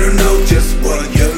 You don't know just what you.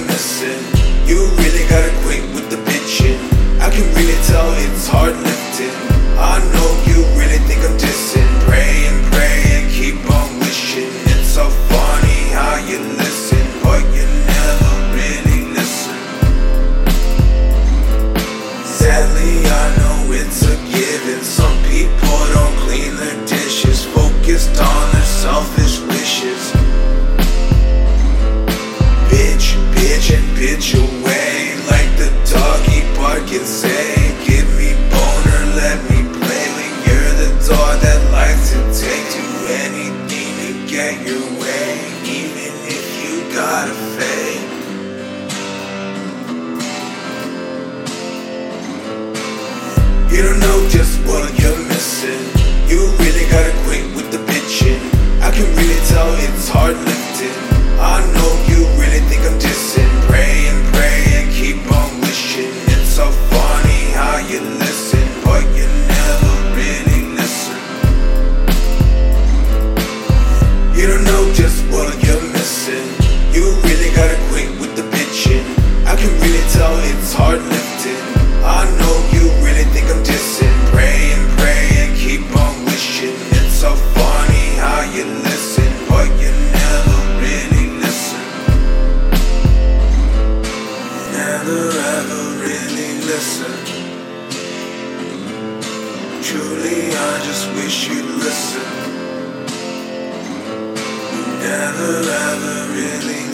get your way like the dog he bark and say give me boner let me play when you're the dog that likes to take to anything to get your way even if you gotta fake. You don't know just what you're missing. You really gotta quit with the bitching. I can really tell it's hard You don't know just what you're missing. You really gotta quit with the bitching. I can really tell it's hard lifting. I know you really think I'm dissing. Pray and pray and keep on wishing. It's so funny how you listen, but you never really listen. Never ever really listen. Truly, I just wish you'd listen. Never ever really